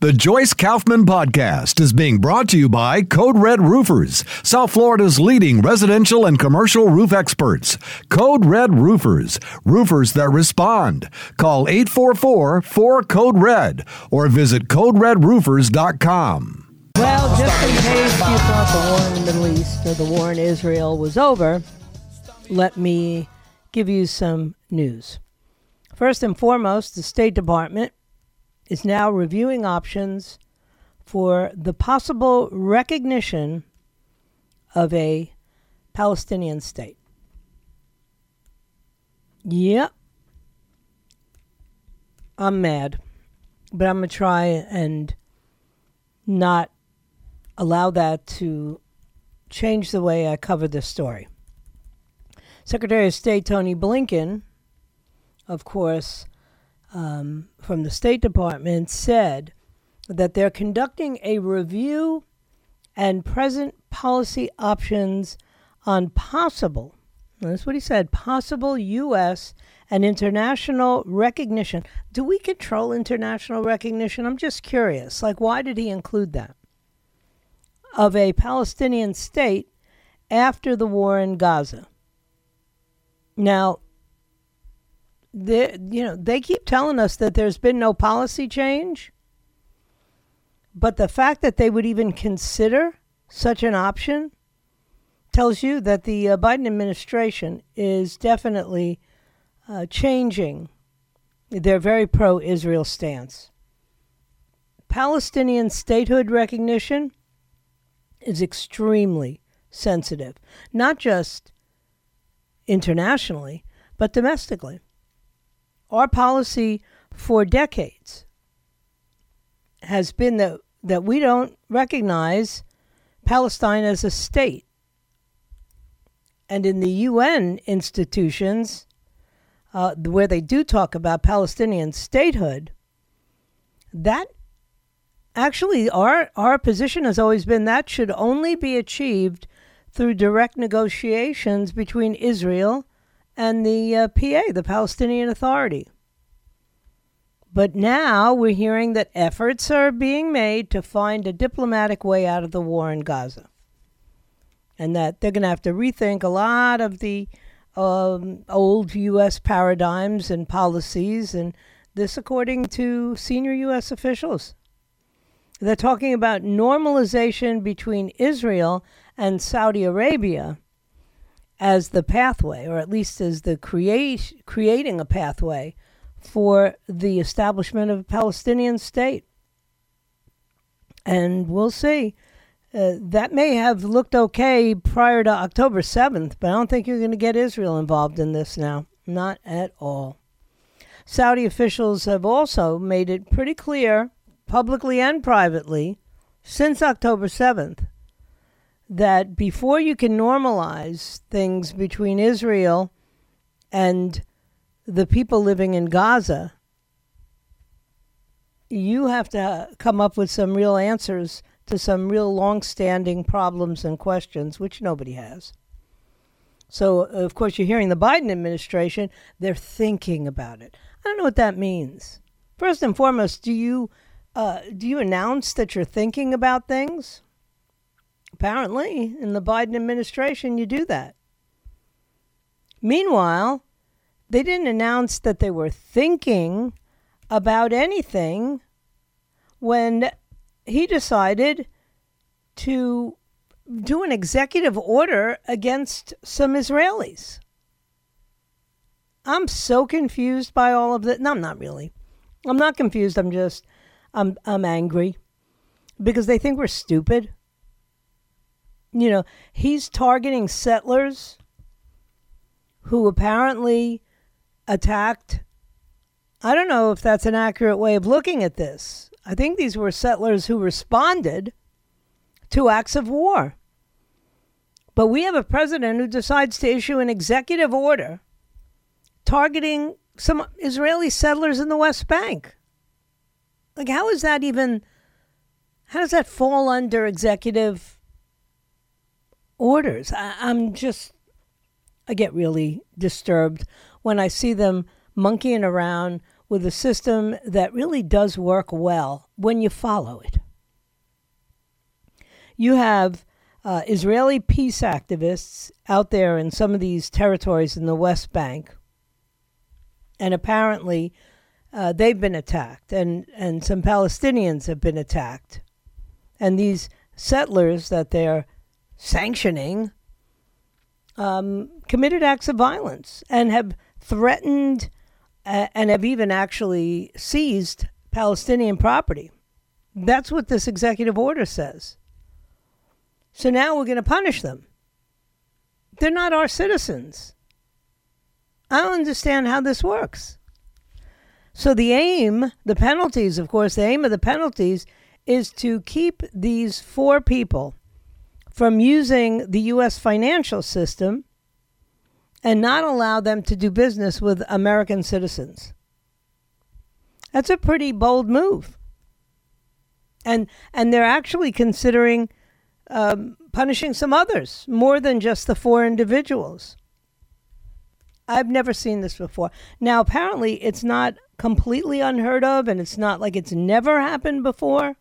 The Joyce Kaufman Podcast is being brought to you by Code Red Roofers, South Florida's leading residential and commercial roof experts. Code Red Roofers, roofers that respond. Call 844 4 Code Red or visit CodeRedRoofers.com. Well, just in case you thought the war in the Middle East or the war in Israel was over, let me give you some news. First and foremost, the State Department is now reviewing options for the possible recognition of a Palestinian state. Yep. I'm mad, but I'm going to try and not allow that to change the way I cover this story. Secretary of State Tony Blinken, of course, um, from the State Department said that they're conducting a review and present policy options on possible, that's what he said, possible U.S. and international recognition. Do we control international recognition? I'm just curious. Like, why did he include that? Of a Palestinian state after the war in Gaza. Now, you know they keep telling us that there's been no policy change but the fact that they would even consider such an option tells you that the uh, Biden administration is definitely uh, changing their very pro Israel stance. Palestinian statehood recognition is extremely sensitive, not just internationally, but domestically. Our policy for decades has been that, that we don't recognize Palestine as a state. And in the UN institutions, uh, where they do talk about Palestinian statehood, that actually our our position has always been that should only be achieved through direct negotiations between Israel and the uh, PA, the Palestinian Authority. But now we're hearing that efforts are being made to find a diplomatic way out of the war in Gaza. And that they're going to have to rethink a lot of the um, old U.S. paradigms and policies, and this according to senior U.S. officials. They're talking about normalization between Israel and Saudi Arabia as the pathway, or at least as the create, creating a pathway for the establishment of a Palestinian state. And we'll see. Uh, that may have looked okay prior to October 7th, but I don't think you're going to get Israel involved in this now. Not at all. Saudi officials have also made it pretty clear, publicly and privately, since October 7th, that before you can normalize things between Israel and the people living in Gaza, you have to come up with some real answers to some real long standing problems and questions, which nobody has. So, of course, you're hearing the Biden administration, they're thinking about it. I don't know what that means. First and foremost, do you, uh, do you announce that you're thinking about things? Apparently, in the Biden administration, you do that. Meanwhile, they didn't announce that they were thinking about anything when he decided to do an executive order against some Israelis. I'm so confused by all of that. No, I'm not really. I'm not confused. I'm just, I'm, I'm angry because they think we're stupid you know, he's targeting settlers who apparently attacked. I don't know if that's an accurate way of looking at this. I think these were settlers who responded to acts of war. But we have a president who decides to issue an executive order targeting some Israeli settlers in the West Bank. Like, how is that even, how does that fall under executive orders. I, I'm just, I get really disturbed when I see them monkeying around with a system that really does work well when you follow it. You have uh, Israeli peace activists out there in some of these territories in the West Bank, and apparently uh, they've been attacked, and, and some Palestinians have been attacked. And these settlers that they're sanctioning um, committed acts of violence and have threatened uh, and have even actually seized Palestinian property. That's what this executive order says. So now we're going to punish them. They're not our citizens. I don't understand how this works. So the aim, the penalties, of course, the aim of the penalties is to keep these four people from using the U.S. financial system and not allow them to do business with American citizens. That's a pretty bold move. And, and they're actually considering um, punishing some others more than just the four individuals. I've never seen this before. Now, apparently, it's not completely unheard of and it's not like it's never happened before.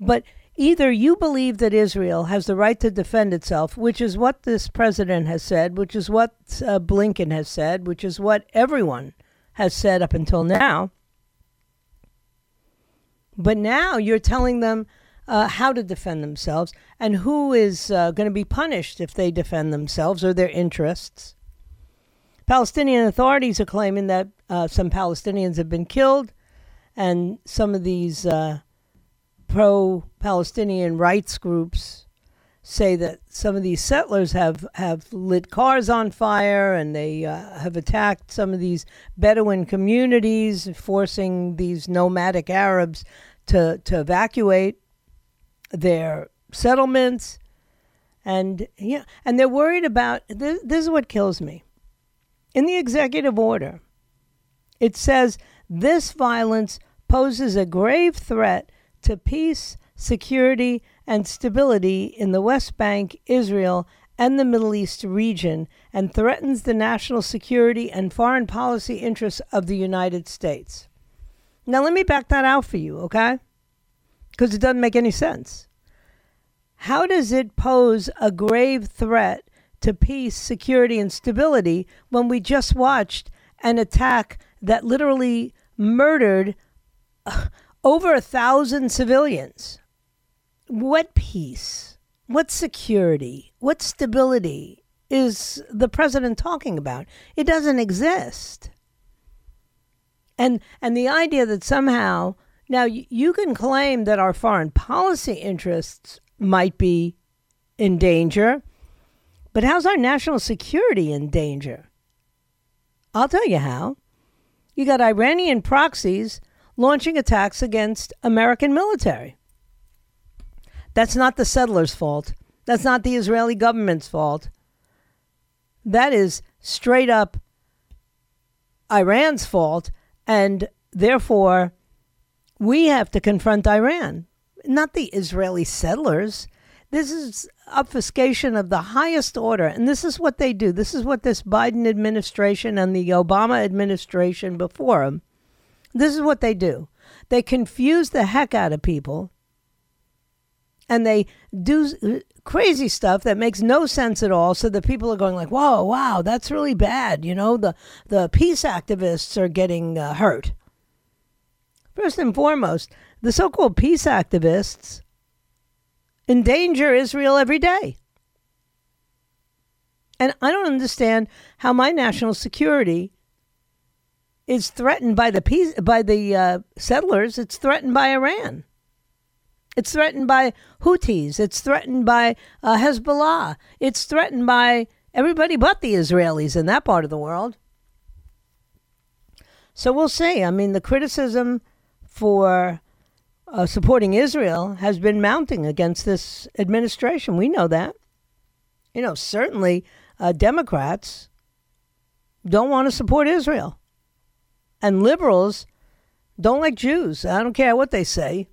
But Either you believe that Israel has the right to defend itself, which is what this president has said, which is what uh, Blinken has said, which is what everyone has said up until now. But now you're telling them uh, how to defend themselves and who is uh, going to be punished if they defend themselves or their interests. Palestinian authorities are claiming that uh, some Palestinians have been killed, and some of these uh, pro Palestinian rights groups say that some of these settlers have, have lit cars on fire and they uh, have attacked some of these Bedouin communities, forcing these nomadic Arabs to, to evacuate their settlements. And yeah, and they're worried about this, this is what kills me. In the executive order, it says this violence poses a grave threat to peace, security, and stability in the West Bank, Israel, and the Middle East region, and threatens the national security and foreign policy interests of the United States. Now, let me back that out for you, okay? Because it doesn't make any sense. How does it pose a grave threat to peace, security, and stability when we just watched an attack that literally murdered uh, over a thousand civilians. What peace, what security, what stability is the president talking about? It doesn't exist. And and the idea that somehow now you can claim that our foreign policy interests might be in danger, but how's our national security in danger? I'll tell you how. You got Iranian proxies launching attacks against American military. That's not the settlers' fault. That's not the Israeli government's fault. That is straight up Iran's fault, and therefore we have to confront Iran, not the Israeli settlers. This is obfuscation of the highest order, and this is what they do. This is what this Biden administration and the Obama administration before him this is what they do. They confuse the heck out of people and they do crazy stuff that makes no sense at all so the people are going like whoa wow that's really bad you know? The the peace activists are getting uh, hurt. First and foremost the so-called peace activists endanger israel every day. And i don't understand how my national security is threatened by the peace, by the uh, settlers. It's threatened by Iran. It's threatened by Houthis. It's threatened by uh, Hezbollah. It's threatened by everybody but the Israelis in that part of the world. So we'll see. I mean, the criticism for uh, supporting Israel has been mounting against this administration. We know that. You know, certainly uh, Democrats don't want to support Israel. And liberals don't like Jews. I don't care what they say.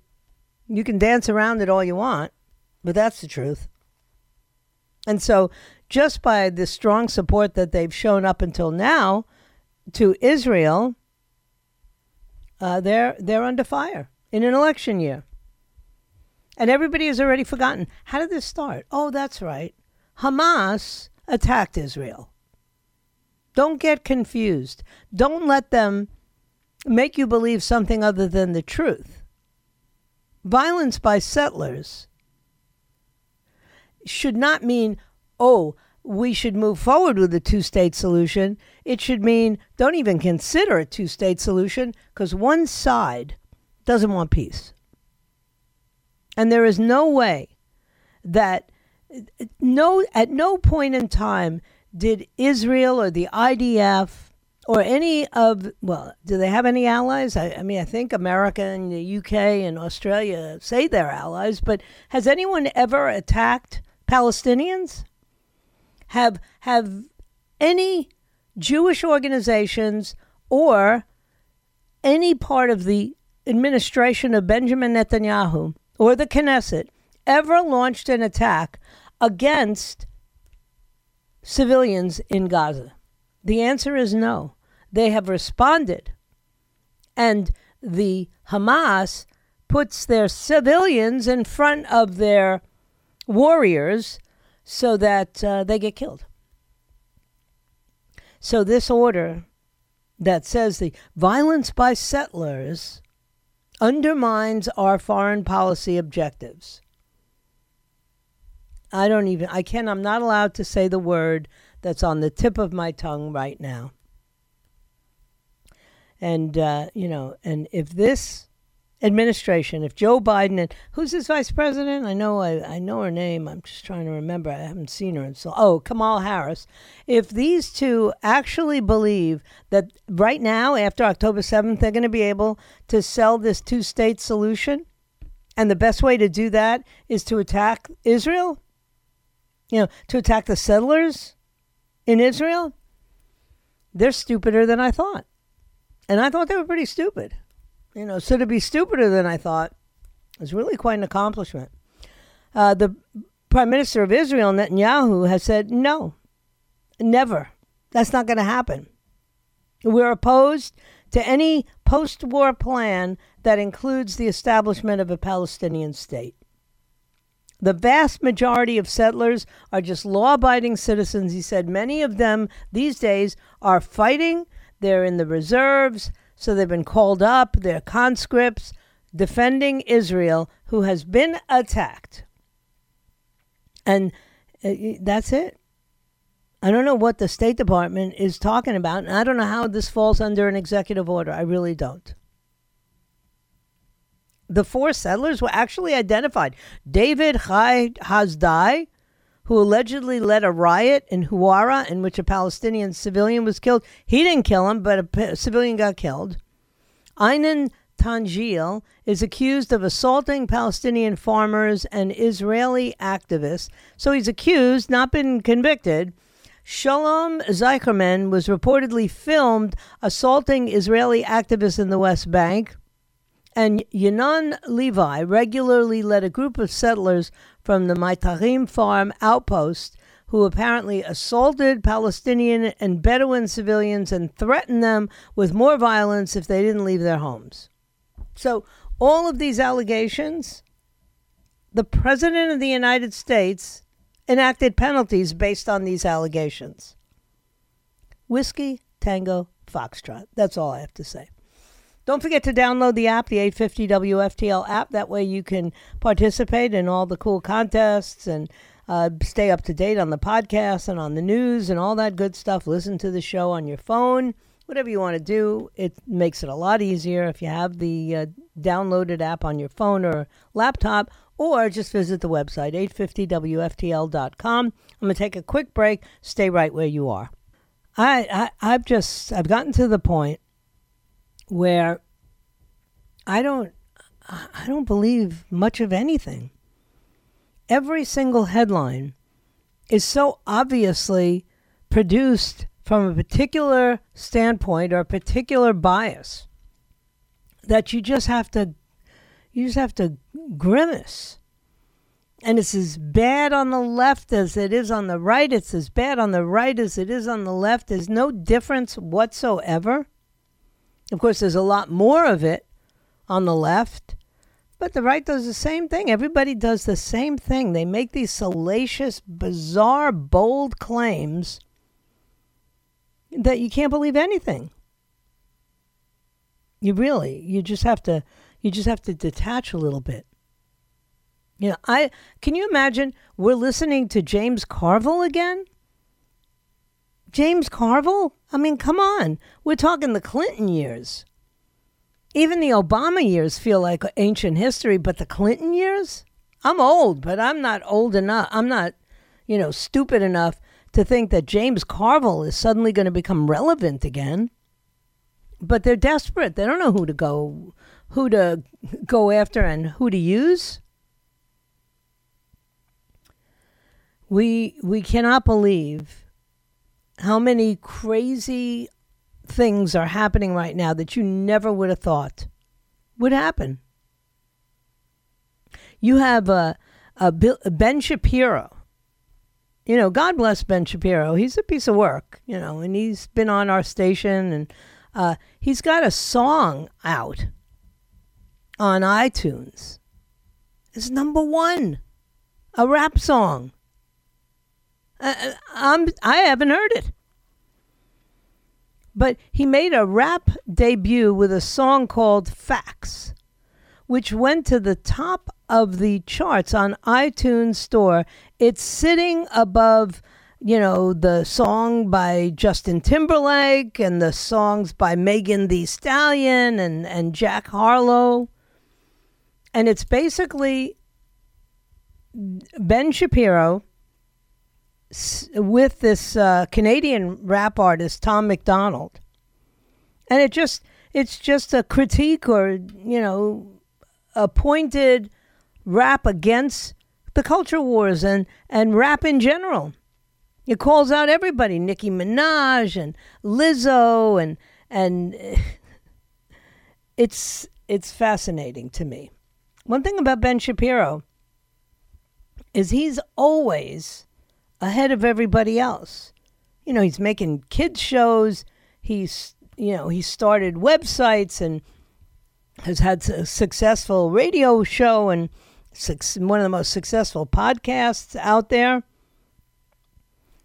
You can dance around it all you want, but that's the truth. And so, just by the strong support that they've shown up until now, to Israel, uh, they're they're under fire in an election year. And everybody has already forgotten. How did this start? Oh, that's right. Hamas attacked Israel. Don't get confused. Don't let them make you believe something other than the truth. Violence by settlers should not mean, oh, we should move forward with a two state solution. It should mean don't even consider a two state solution because one side doesn't want peace. And there is no way that no at no point in time did Israel or the IDF or any of well, do they have any allies? I, I, mean, I think America and the UK and Australia say they're allies, but has anyone ever attacked Palestinians? Have have any Jewish organizations or any part of the administration of Benjamin Netanyahu or the Knesset ever launched an attack against civilians in Gaza? The answer is no. They have responded. And the Hamas puts their civilians in front of their warriors so that uh, they get killed. So, this order that says the violence by settlers undermines our foreign policy objectives. I don't even, I can, I'm not allowed to say the word that's on the tip of my tongue right now. And, uh, you know, and if this administration, if Joe Biden and who's his vice president? I know I, I know her name. I'm just trying to remember. I haven't seen her. And so, oh, Kamala Harris. If these two actually believe that right now, after October 7th, they're going to be able to sell this two state solution, and the best way to do that is to attack Israel, you know, to attack the settlers in Israel, they're stupider than I thought. And I thought they were pretty stupid. You know, so to be stupider than I thought is really quite an accomplishment. Uh, the Prime Minister of Israel, Netanyahu, has said, no, never. That's not going to happen. We're opposed to any post war plan that includes the establishment of a Palestinian state. The vast majority of settlers are just law abiding citizens. He said many of them these days are fighting, they're in the reserves, so they've been called up, they're conscripts defending Israel, who has been attacked. And uh, that's it. I don't know what the State Department is talking about, and I don't know how this falls under an executive order. I really don't the four settlers were actually identified. David Chai Hazdai, who allegedly led a riot in Huwara in which a Palestinian civilian was killed. He didn't kill him, but a civilian got killed. Einan Tangil is accused of assaulting Palestinian farmers and Israeli activists. So he's accused, not been convicted. Shalom Zeicherman was reportedly filmed assaulting Israeli activists in the West Bank. And Yanon Levi regularly led a group of settlers from the Maitarim farm outpost who apparently assaulted Palestinian and Bedouin civilians and threatened them with more violence if they didn't leave their homes. So, all of these allegations, the President of the United States enacted penalties based on these allegations. Whiskey, Tango, Foxtrot. That's all I have to say. Don't forget to download the app, the 850 WFTL app. That way you can participate in all the cool contests and uh, stay up to date on the podcast and on the news and all that good stuff. Listen to the show on your phone. Whatever you want to do, it makes it a lot easier if you have the uh, downloaded app on your phone or laptop, or just visit the website, 850WFTL.com. I'm going to take a quick break. Stay right where you are. I, I I've just I've gotten to the point where I don't I don't believe much of anything. Every single headline is so obviously produced from a particular standpoint or a particular bias that you just have to you just have to grimace. And it's as bad on the left as it is on the right. It's as bad on the right as it is on the left. There's no difference whatsoever. Of course, there's a lot more of it on the left, but the right does the same thing. Everybody does the same thing. They make these salacious, bizarre, bold claims that you can't believe anything. You really, you just have to, you just have to detach a little bit. You know, I can you imagine we're listening to James Carville again? James Carville? I mean, come on. We're talking the Clinton years. Even the Obama years feel like ancient history, but the Clinton years? I'm old, but I'm not old enough. I'm not, you know, stupid enough to think that James Carville is suddenly going to become relevant again. But they're desperate. They don't know who to go who to go after and who to use. We we cannot believe how many crazy things are happening right now that you never would have thought would happen. You have a, a Ben Shapiro you know, God bless Ben Shapiro. He's a piece of work, you know, and he's been on our station and uh, he's got a song out on iTunes. It's number one, a rap song. Uh, uh I'm, I haven't heard it. But he made a rap debut with a song called Facts, which went to the top of the charts on iTunes Store. It's sitting above, you know, the song by Justin Timberlake and the songs by Megan Thee Stallion and, and Jack Harlow. And it's basically Ben Shapiro with this uh, Canadian rap artist Tom MacDonald, and it just it's just a critique or you know a pointed rap against the culture wars and, and rap in general. It calls out everybody, Nicki Minaj and Lizzo and and it's it's fascinating to me. One thing about Ben Shapiro is he's always ahead of everybody else. You know, he's making kids shows, he's you know, he started websites and has had a successful radio show and one of the most successful podcasts out there.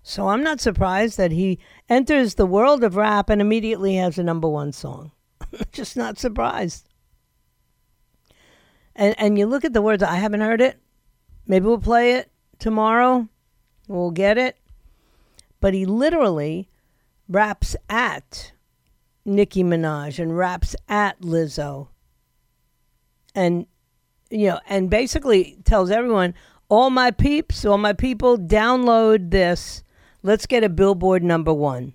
So I'm not surprised that he enters the world of rap and immediately has a number one song. Just not surprised. And and you look at the words. I haven't heard it. Maybe we'll play it tomorrow. We'll get it. But he literally raps at Nicki Minaj and raps at Lizzo. And you know, and basically tells everyone, all my peeps, all my people, download this. Let's get a billboard number one.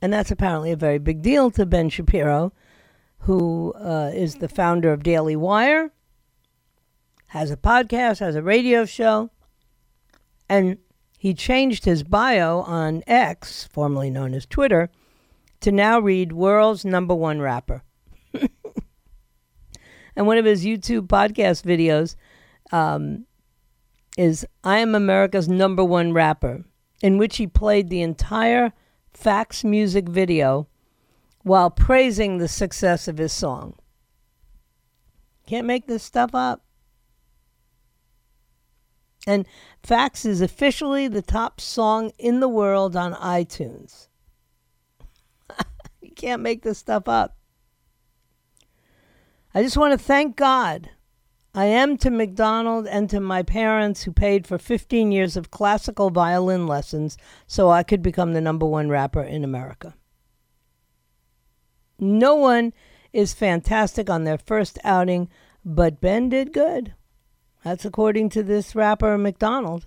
And that's apparently a very big deal to Ben Shapiro, who uh, is the founder of Daily Wire, has a podcast, has a radio show, and he changed his bio on X, formerly known as Twitter, to now read world's number one rapper. And one of his YouTube podcast videos um, is I Am America's Number One Rapper, in which he played the entire Facts music video while praising the success of his song. Can't make this stuff up. And Facts is officially the top song in the world on iTunes. you can't make this stuff up. I just want to thank God. I am to MacDonald and to my parents who paid for 15 years of classical violin lessons so I could become the number one rapper in America. No one is fantastic on their first outing, but Ben did good. That's according to this rapper, MacDonald.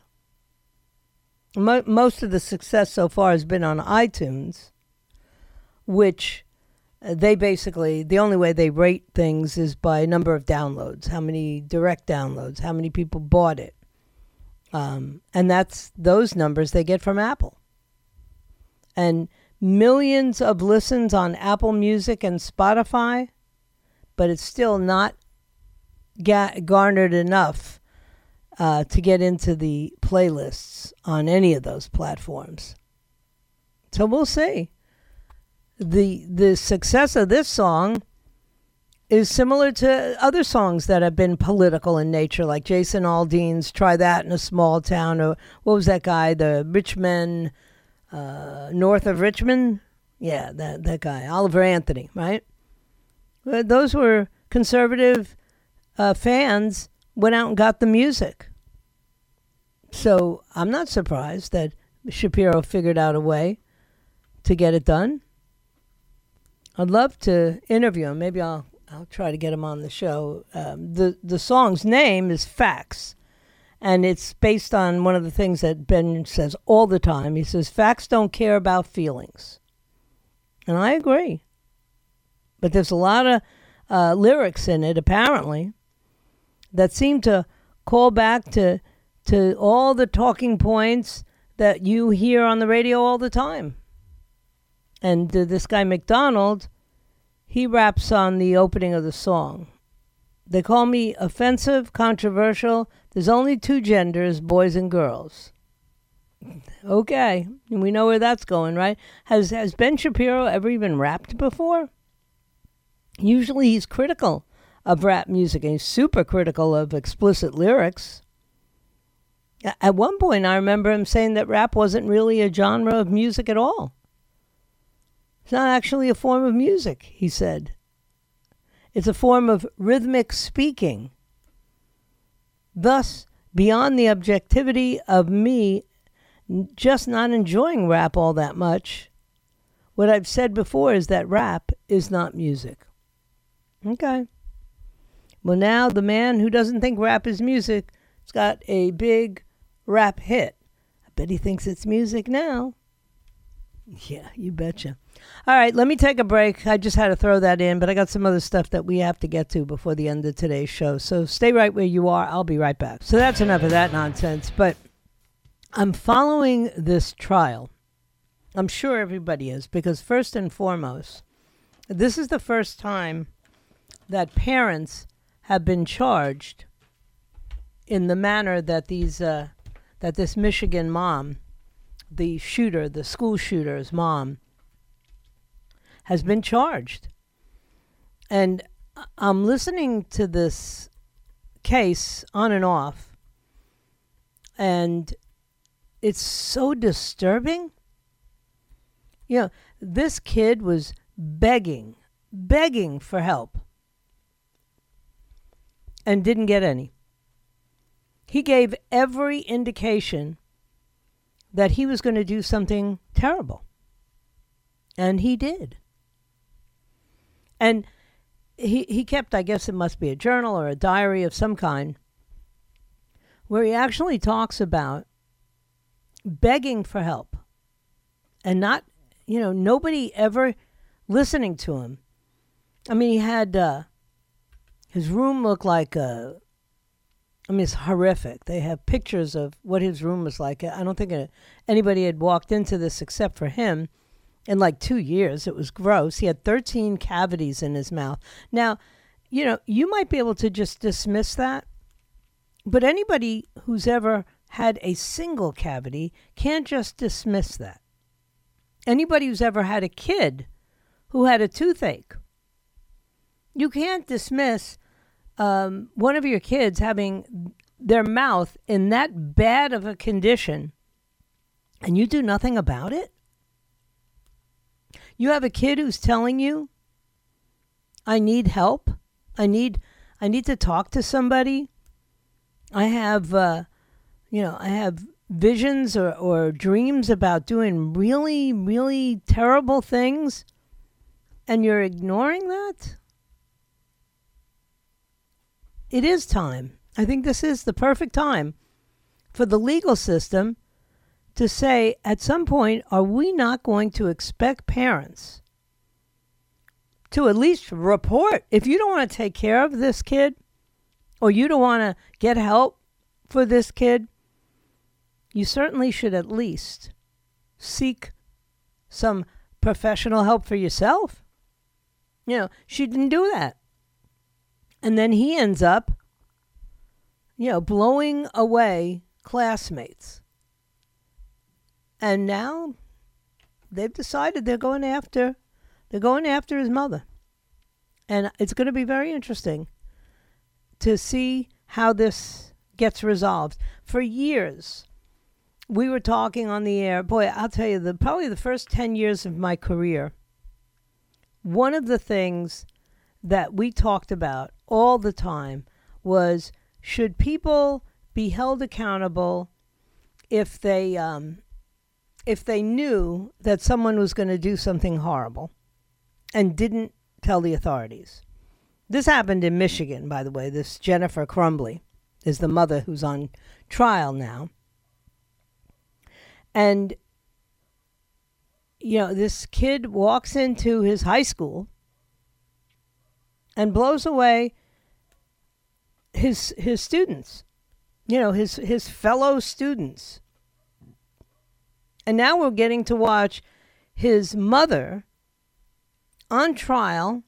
most of the success so far has been on iTunes, which they basically the only way they rate things is by number of downloads how many direct downloads how many people bought it um, and that's those numbers they get from apple and millions of listens on apple music and spotify but it's still not ga- garnered enough uh, to get into the playlists on any of those platforms. So we'll see. The the success of this song is similar to other songs that have been political in nature, like Jason Aldean's "Try That in a Small Town," or what was that guy, the Richmond, uh, north of Richmond? Yeah, that that guy, Oliver Anthony, right? Those were conservative uh, fans went out and got the music. So I'm not surprised that Shapiro figured out a way to get it done. I'd love to interview him. Maybe I'll I'll try to get him on the show. Um, the the song's name is Facts, and it's based on one of the things that Ben says all the time. He says facts don't care about feelings, and I agree. But there's a lot of uh, lyrics in it, apparently, that seem to call back to to all the talking points that you hear on the radio all the time. And uh, this guy MacDonald, he raps on the opening of the song. They call me offensive, controversial. There's only two genders, boys and girls. Okay, we know where that's going, right? Has has Ben Shapiro ever even rapped before? Usually he's critical of rap music and he's super critical of explicit lyrics. At one point, I remember him saying that rap wasn't really a genre of music at all. It's not actually a form of music, he said. It's a form of rhythmic speaking. Thus, beyond the objectivity of me just not enjoying rap all that much, what I've said before is that rap is not music. Okay. Well, now the man who doesn't think rap is music has got a big rap hit. I bet he thinks it's music now. Yeah, you betcha. All right, let me take a break. I just had to throw that in, but I got some other stuff that we have to get to before the end of today's show. So stay right where you are. I'll be right back. So that's enough of that nonsense. But I'm following this trial. I'm sure everybody is, because first and foremost, this is the first time that parents have been charged in the manner that these uh, that this Michigan mom, the shooter, the school shooter's mom, has been charged. And I'm listening to this case on and off, and it's so disturbing. You know, this kid was begging, begging for help and didn't get any. He gave every indication that he was going to do something terrible. And he did. And he, he kept, I guess it must be a journal or a diary of some kind, where he actually talks about begging for help and not, you know, nobody ever listening to him. I mean, he had uh, his room looked like a. I mean, it's horrific. They have pictures of what his room was like. I don't think anybody had walked into this except for him in like two years. It was gross. He had 13 cavities in his mouth. Now, you know, you might be able to just dismiss that, but anybody who's ever had a single cavity can't just dismiss that. Anybody who's ever had a kid who had a toothache you can't dismiss um, one of your kids having their mouth in that bad of a condition and you do nothing about it? You have a kid who's telling you, I need help. I need I need to talk to somebody. I have uh, you know, I have visions or, or dreams about doing really, really terrible things and you're ignoring that? It is time. I think this is the perfect time for the legal system to say at some point, are we not going to expect parents to at least report if you don't want to take care of this kid or you don't want to get help for this kid? You certainly should at least seek some professional help for yourself. You know, she didn't do that. And then he ends up, you know, blowing away classmates. And now they've decided they're going after they're going after his mother. And it's going to be very interesting to see how this gets resolved. For years, we were talking on the air. Boy, I'll tell you, the probably the first 10 years of my career, one of the things that we talked about all the time was should people be held accountable if they um, if they knew that someone was going to do something horrible and didn't tell the authorities. This happened in Michigan, by the way. This Jennifer Crumbley is the mother who's on trial now. And, you know, this kid walks into his high school and blows away his his students, you know, his his fellow students. And now we're getting to watch his mother on trial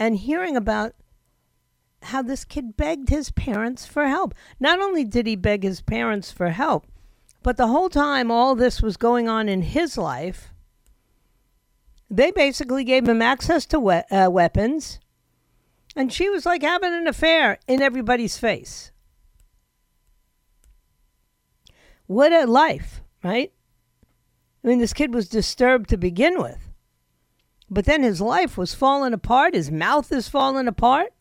and hearing about how this kid begged his parents for help. Not only did he beg his parents for help, but the whole time all this was going on in his life, they basically gave him access to we- uh, weapons, and she was like having an affair in everybody's face. What a life, right? I mean, this kid was disturbed to begin with. But then his life was falling apart, his mouth is falling apart.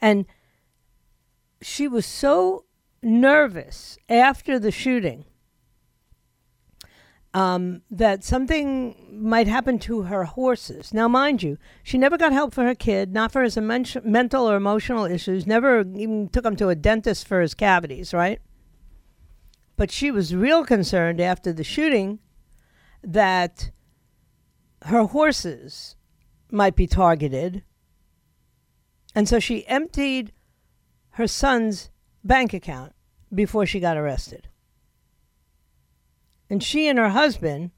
And she was so nervous after the shooting um, that something might happen to her horses. Now, mind you, she never got help for her kid, not for his mental or emotional issues, never even took him to a dentist for his cavities, right? But she was real concerned after the shooting that her horses might be targeted. And so she emptied her son's bank account before she got arrested. And she and her husband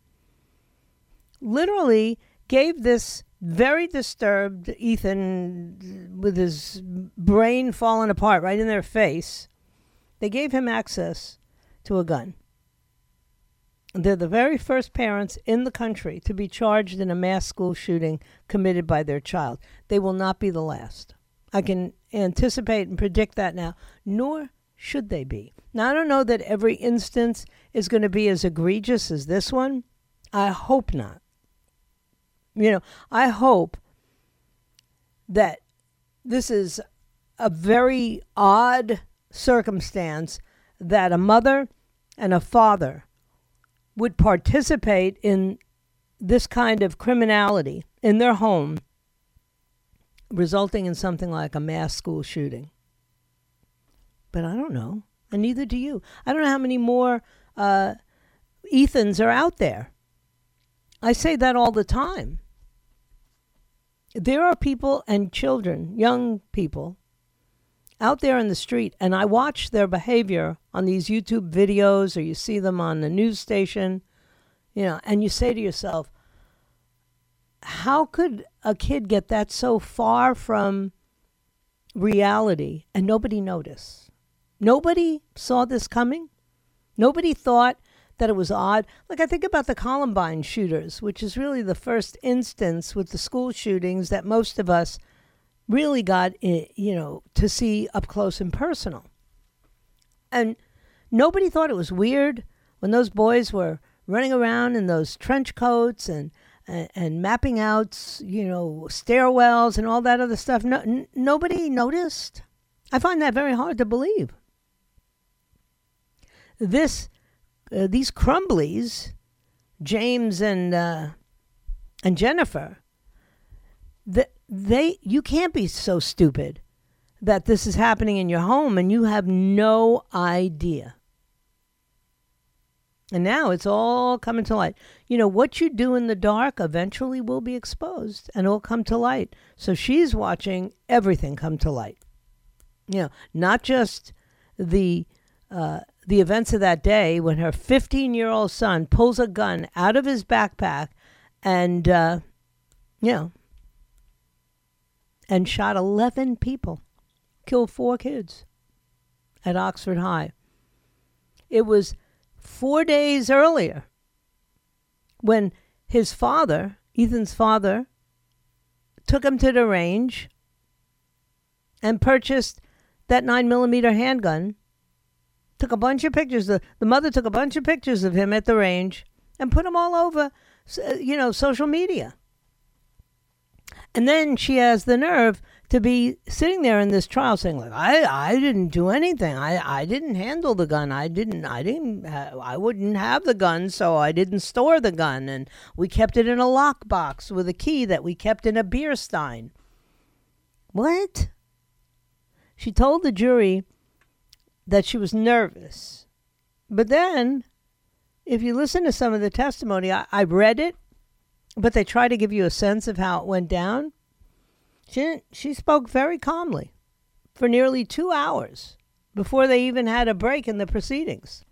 literally gave this very disturbed Ethan with his brain falling apart right in their face. They gave him access to a gun. They're the very first parents in the country to be charged in a mass school shooting committed by their child. They will not be the last. I can anticipate and predict that now, nor should they be. Now, I don't know that every instance is going to be as egregious as this one. I hope not. You know, I hope that this is a very odd circumstance that a mother and a father would participate in this kind of criminality in their home, resulting in something like a mass school shooting. But I don't know, and neither do you. I don't know how many more uh, Ethans are out there. I say that all the time. There are people and children, young people, out there in the street and I watch their behavior on these YouTube videos or you see them on the news station, you know, and you say to yourself, how could a kid get that so far from reality and nobody noticed? Nobody saw this coming. Nobody thought that it was odd. Like I think about the Columbine shooters, which is really the first instance with the school shootings that most of us really got eh, you know to see up close and personal and nobody thought it was weird when those boys were running around in those trench coats and and, and mapping out you know stairwells and all that other stuff no, n- nobody noticed i find that very hard to believe this uh, these crumbleys james and uh, and jennifer that they you can't be so stupid that this is happening in your home and you have no idea. And now it's all coming to light. You know, what you do in the dark eventually will be exposed and it will come to light. So she's watching everything come to light. You know, not just the uh, the events of that day when her 15 year old son pulls a gun out of his backpack and, uh, you know, and shot 11 people, killed four kids at Oxford High. It was four days earlier when his father, Ethan's father, took him to the range and purchased that 9 millimeter handgun. Took a bunch of pictures. The, the mother took a bunch of pictures of him at the range and put them all over, uh, you know, social media. And then she has the nerve to be sitting there in this trial saying like I I didn't do anything. I I didn't handle the gun. I didn't I didn't ha- I wouldn't have the gun, so I didn't store the gun and we kept it in a lockbox with a key that we kept in a beer stein. What? She told the jury that she was nervous. But then if you listen to some of the testimony, I, I read it, but they try to give you a sense of how it went down. She, she spoke very calmly for nearly two hours before they even had a break in the proceedings.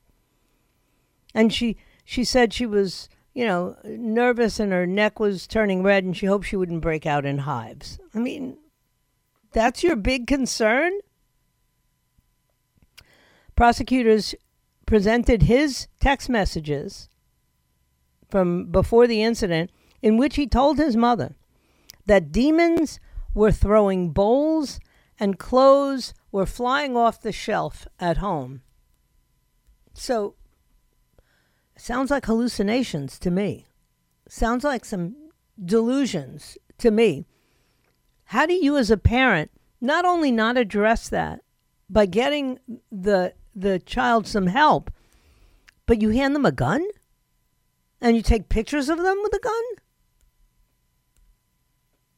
And she, she said she was, you know, nervous and her neck was turning red and she hoped she wouldn't break out in hives. I mean, that's your big concern? Prosecutors presented his text messages from before the incident in which he told his mother that demons were throwing bowls and clothes were flying off the shelf at home. So, sounds like hallucinations to me. Sounds like some delusions to me. How do you, as a parent, not only not address that by getting the the child some help, but you hand them a gun and you take pictures of them with a gun?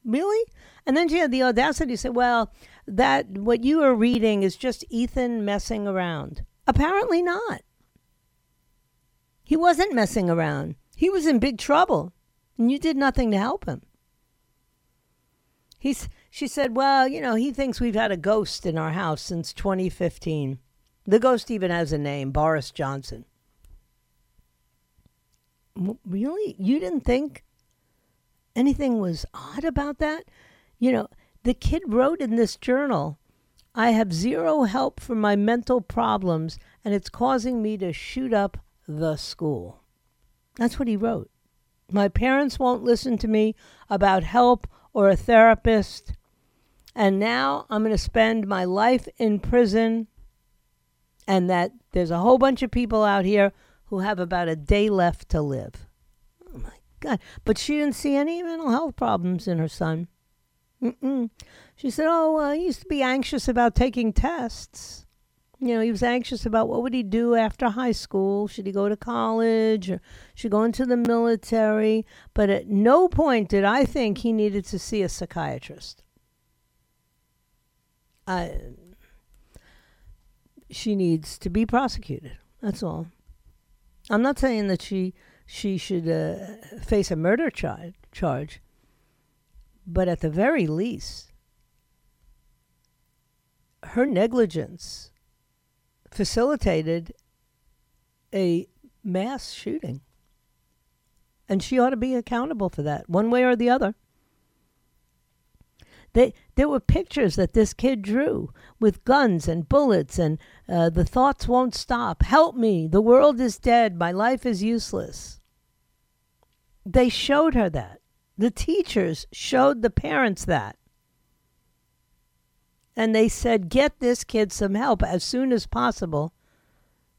Really? And then she had the audacity to say, well, that what you are reading is just Ethan messing around. Apparently not. He wasn't messing around. He was in big trouble, and you did nothing to help him. He's, she said, well, you know, he thinks we've had a ghost in our house since 2015. The ghost even has a name Boris Johnson. Really? You didn't think anything was odd about that? You know, the kid wrote in this journal I have zero help for my mental problems, and it's causing me to shoot up the school. That's what he wrote. My parents won't listen to me about help or a therapist, and now I'm going to spend my life in prison and that there's a whole bunch of people out here who have about a day left to live. Oh my God. But she didn't see any mental health problems in her son. Mm-mm. She said, Oh, uh, he used to be anxious about taking tests. You know, he was anxious about what would he do after high school? Should he go to college or should he go into the military? But at no point did I think he needed to see a psychiatrist. I she needs to be prosecuted. That's all. I'm not saying that she she should uh, face a murder char- charge, but at the very least, her negligence facilitated a mass shooting. And she ought to be accountable for that, one way or the other. They, there were pictures that this kid drew with guns and bullets and uh, the thoughts won't stop. Help me. The world is dead. My life is useless. They showed her that. The teachers showed the parents that. And they said, get this kid some help as soon as possible.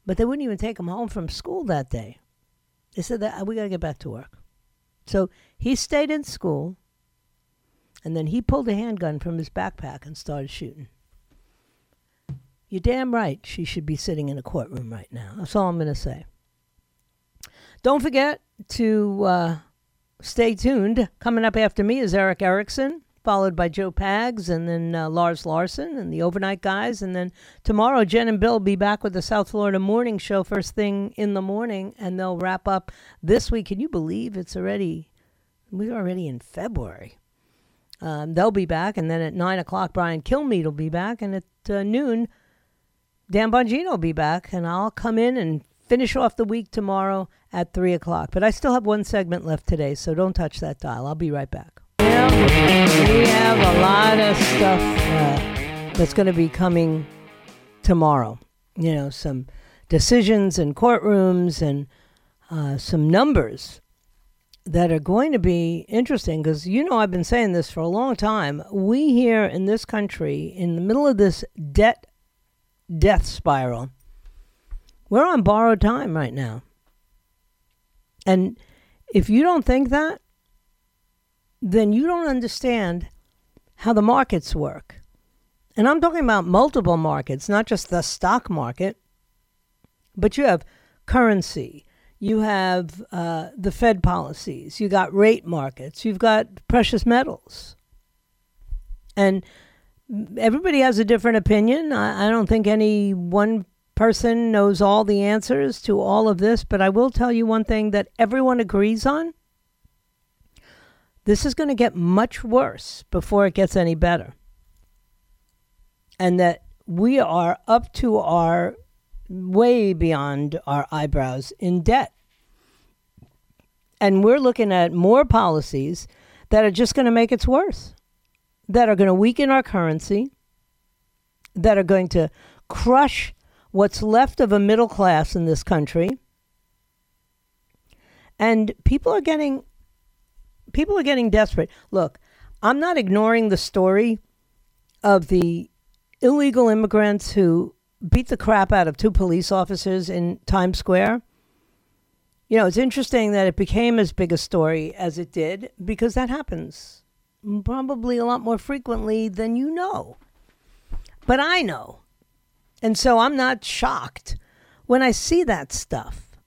But they wouldn't even take him home from school that day. They said that we got to get back to work. So he stayed in school and then he pulled a handgun from his backpack and started shooting. You're damn right she should be sitting in a courtroom right now. That's all I'm going to say. Don't forget to uh, stay tuned. Coming up after me is Erick Erickson, followed by Joe Pags, and then uh, Lars Larson and the Overnight Guys. And then tomorrow, Jen and Bill be back with the South Florida Morning Show first thing in the morning, and they'll wrap up this week. Can you believe it's already, we're already in February. Um, they'll be back, and then at nine o'clock, Brian Kilmeade will be back, and at uh, noon, Dan Bongino will be back, and I'll come in and finish off the week tomorrow at three o'clock. But I still have one segment left today, so don't touch that dial. I'll be right back. we have a lot of stuff that's going to be coming tomorrow. You know, some decisions in courtrooms and uh, some numbers that are going to be interesting because you know I've been saying this for a long time. We here in this country, in the middle of this debt death spiral, we're on borrowed time right now. And if you don't think that, then you don't understand how the markets work. And I'm talking about multiple markets, not just the stock market, but you have currency, you have uh, the Fed policies, you got rate markets, you've got precious metals. And everybody has a different opinion. I, I don't think any one person knows all the answers to all of this, but I will tell you one thing that everyone agrees on. This is going to get much worse before it gets any better. And that we are up to our way beyond our eyebrows in debt. And we're looking at more policies that are just going to make it worse, that are going to weaken our currency, that are going to crush what's left of a middle class in this country. And people are getting people are getting desperate. Look, I'm not ignoring the story of the illegal immigrants who beat the crap out of two police officers in Times Square. You know, it's interesting that it became as big a story as it did because that happens probably a lot more frequently than you know. But I know. And so I'm not shocked when I see that stuff.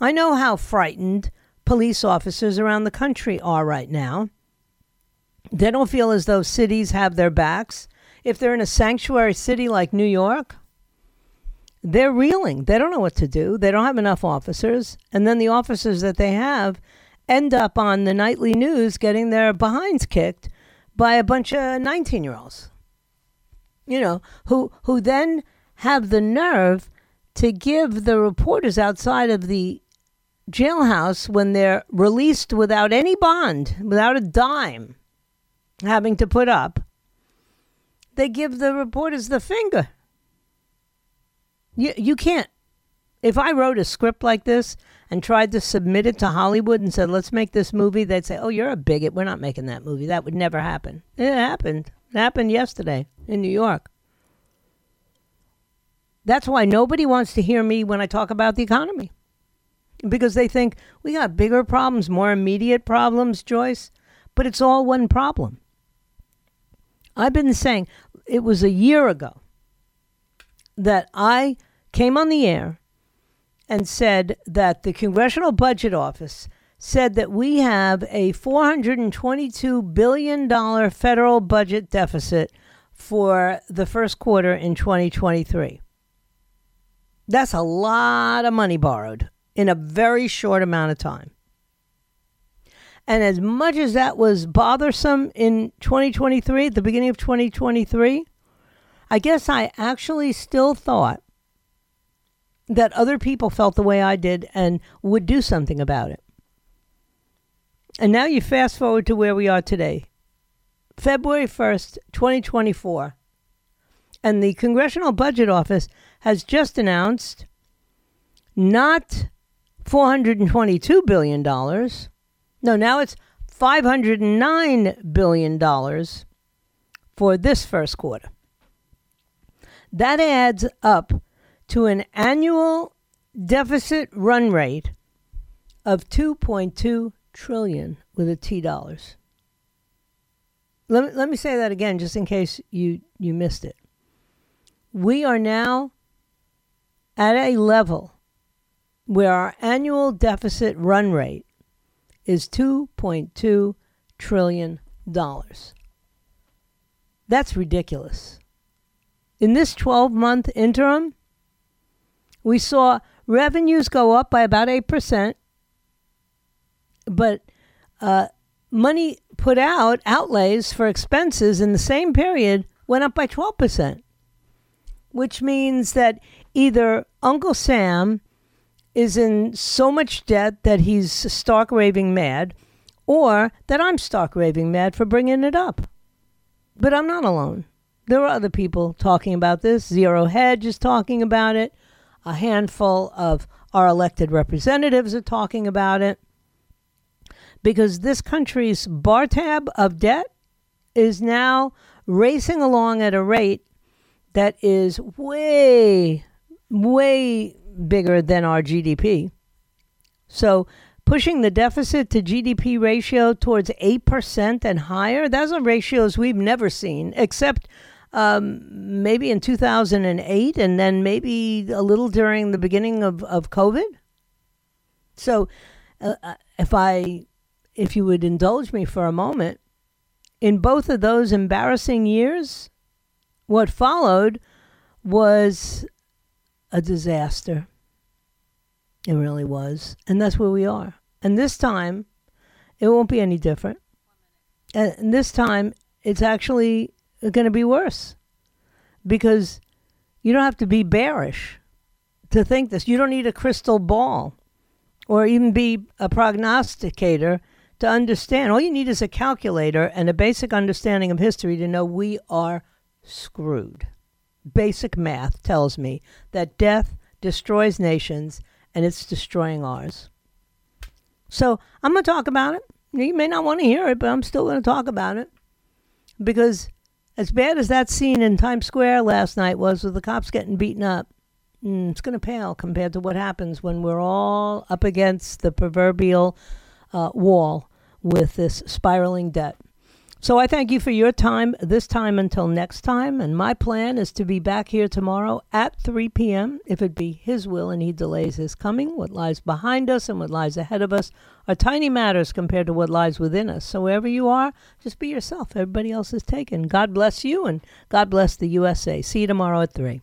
I know how frightened police officers around the country are right now. They don't feel as though cities have their backs. If they're in a sanctuary city like New York, they're reeling. They don't know what to do. They don't have enough officers. And then the officers that they have end up on the nightly news getting their behinds kicked by a bunch of 19 year olds. You know, who who then have the nerve to give the reporters outside of the jailhouse when they're released without any bond, without a dime having to put up, they give the reporters the finger. You, you can't. If I wrote a script like this and tried to submit it to Hollywood and said, let's make this movie, they'd say, oh, you're a bigot. We're not making that movie. That would never happen. It happened. It happened yesterday in New York. That's why nobody wants to hear me when I talk about the economy. Because they think we got bigger problems, more immediate problems, Joyce, but it's all one problem. I've been saying it was a year ago that I came on the air and said that the Congressional Budget Office said that we have a $422 billion federal budget deficit for the first quarter in 2023. That's a lot of money borrowed in a very short amount of time. And as much as that was bothersome in 2023, at the beginning of 2023, I guess I actually still thought that other people felt the way I did and would do something about it. And now you fast forward to where we are today, February 1st, 2024. And the Congressional Budget Office has just announced not $422 billion. No, now it's $509 billion for this first quarter. That adds up to an annual deficit run rate of 2.2 trillion with a T dollars. Let me, let me say that again just in case you, you missed it. We are now at a level where our annual deficit run rate is 2.2 trillion dollars. That's ridiculous. In this 12 month interim, we saw revenues go up by about 8%, but uh, money put out, outlays for expenses in the same period, went up by 12%, which means that either Uncle Sam is in so much debt that he's stark raving mad, or that I'm stark raving mad for bringing it up. But I'm not alone. There are other people talking about this. Zero Hedge is talking about it. A handful of our elected representatives are talking about it. Because this country's bar tab of debt is now racing along at a rate that is way, way bigger than our GDP. So pushing the deficit to GDP ratio towards 8% and higher, those are ratios we've never seen, except um, maybe in 2008 and then maybe a little during the beginning of, of COVID. So uh, uh, if I, if you would indulge me for a moment, in both of those embarrassing years, what followed was a disaster. It really was. And that's where we are. And this time, it won't be any different. And this time, it's actually going to be worse because you don't have to be bearish to think this. You don't need a crystal ball or even be a prognosticator to understand. All you need is a calculator and a basic understanding of history to know we are screwed. Basic math tells me that death destroys nations and it's destroying ours. So I'm going to talk about it. You may not want to hear it, but I'm still going to talk about it. Because as bad as that scene in Times Square last night was with the cops getting beaten up, mm, it's going to pale compared to what happens when we're all up against the proverbial uh, wall with this spiraling debt. So I thank you for your time this time until next time. And my plan is to be back here tomorrow at 3 p.m. If it be His will and He delays His coming, what lies behind us and what lies ahead of us are tiny matters compared to what lies within us. So wherever you are, just be yourself. Everybody else is taken. God bless you and God bless the USA. See you tomorrow at 3.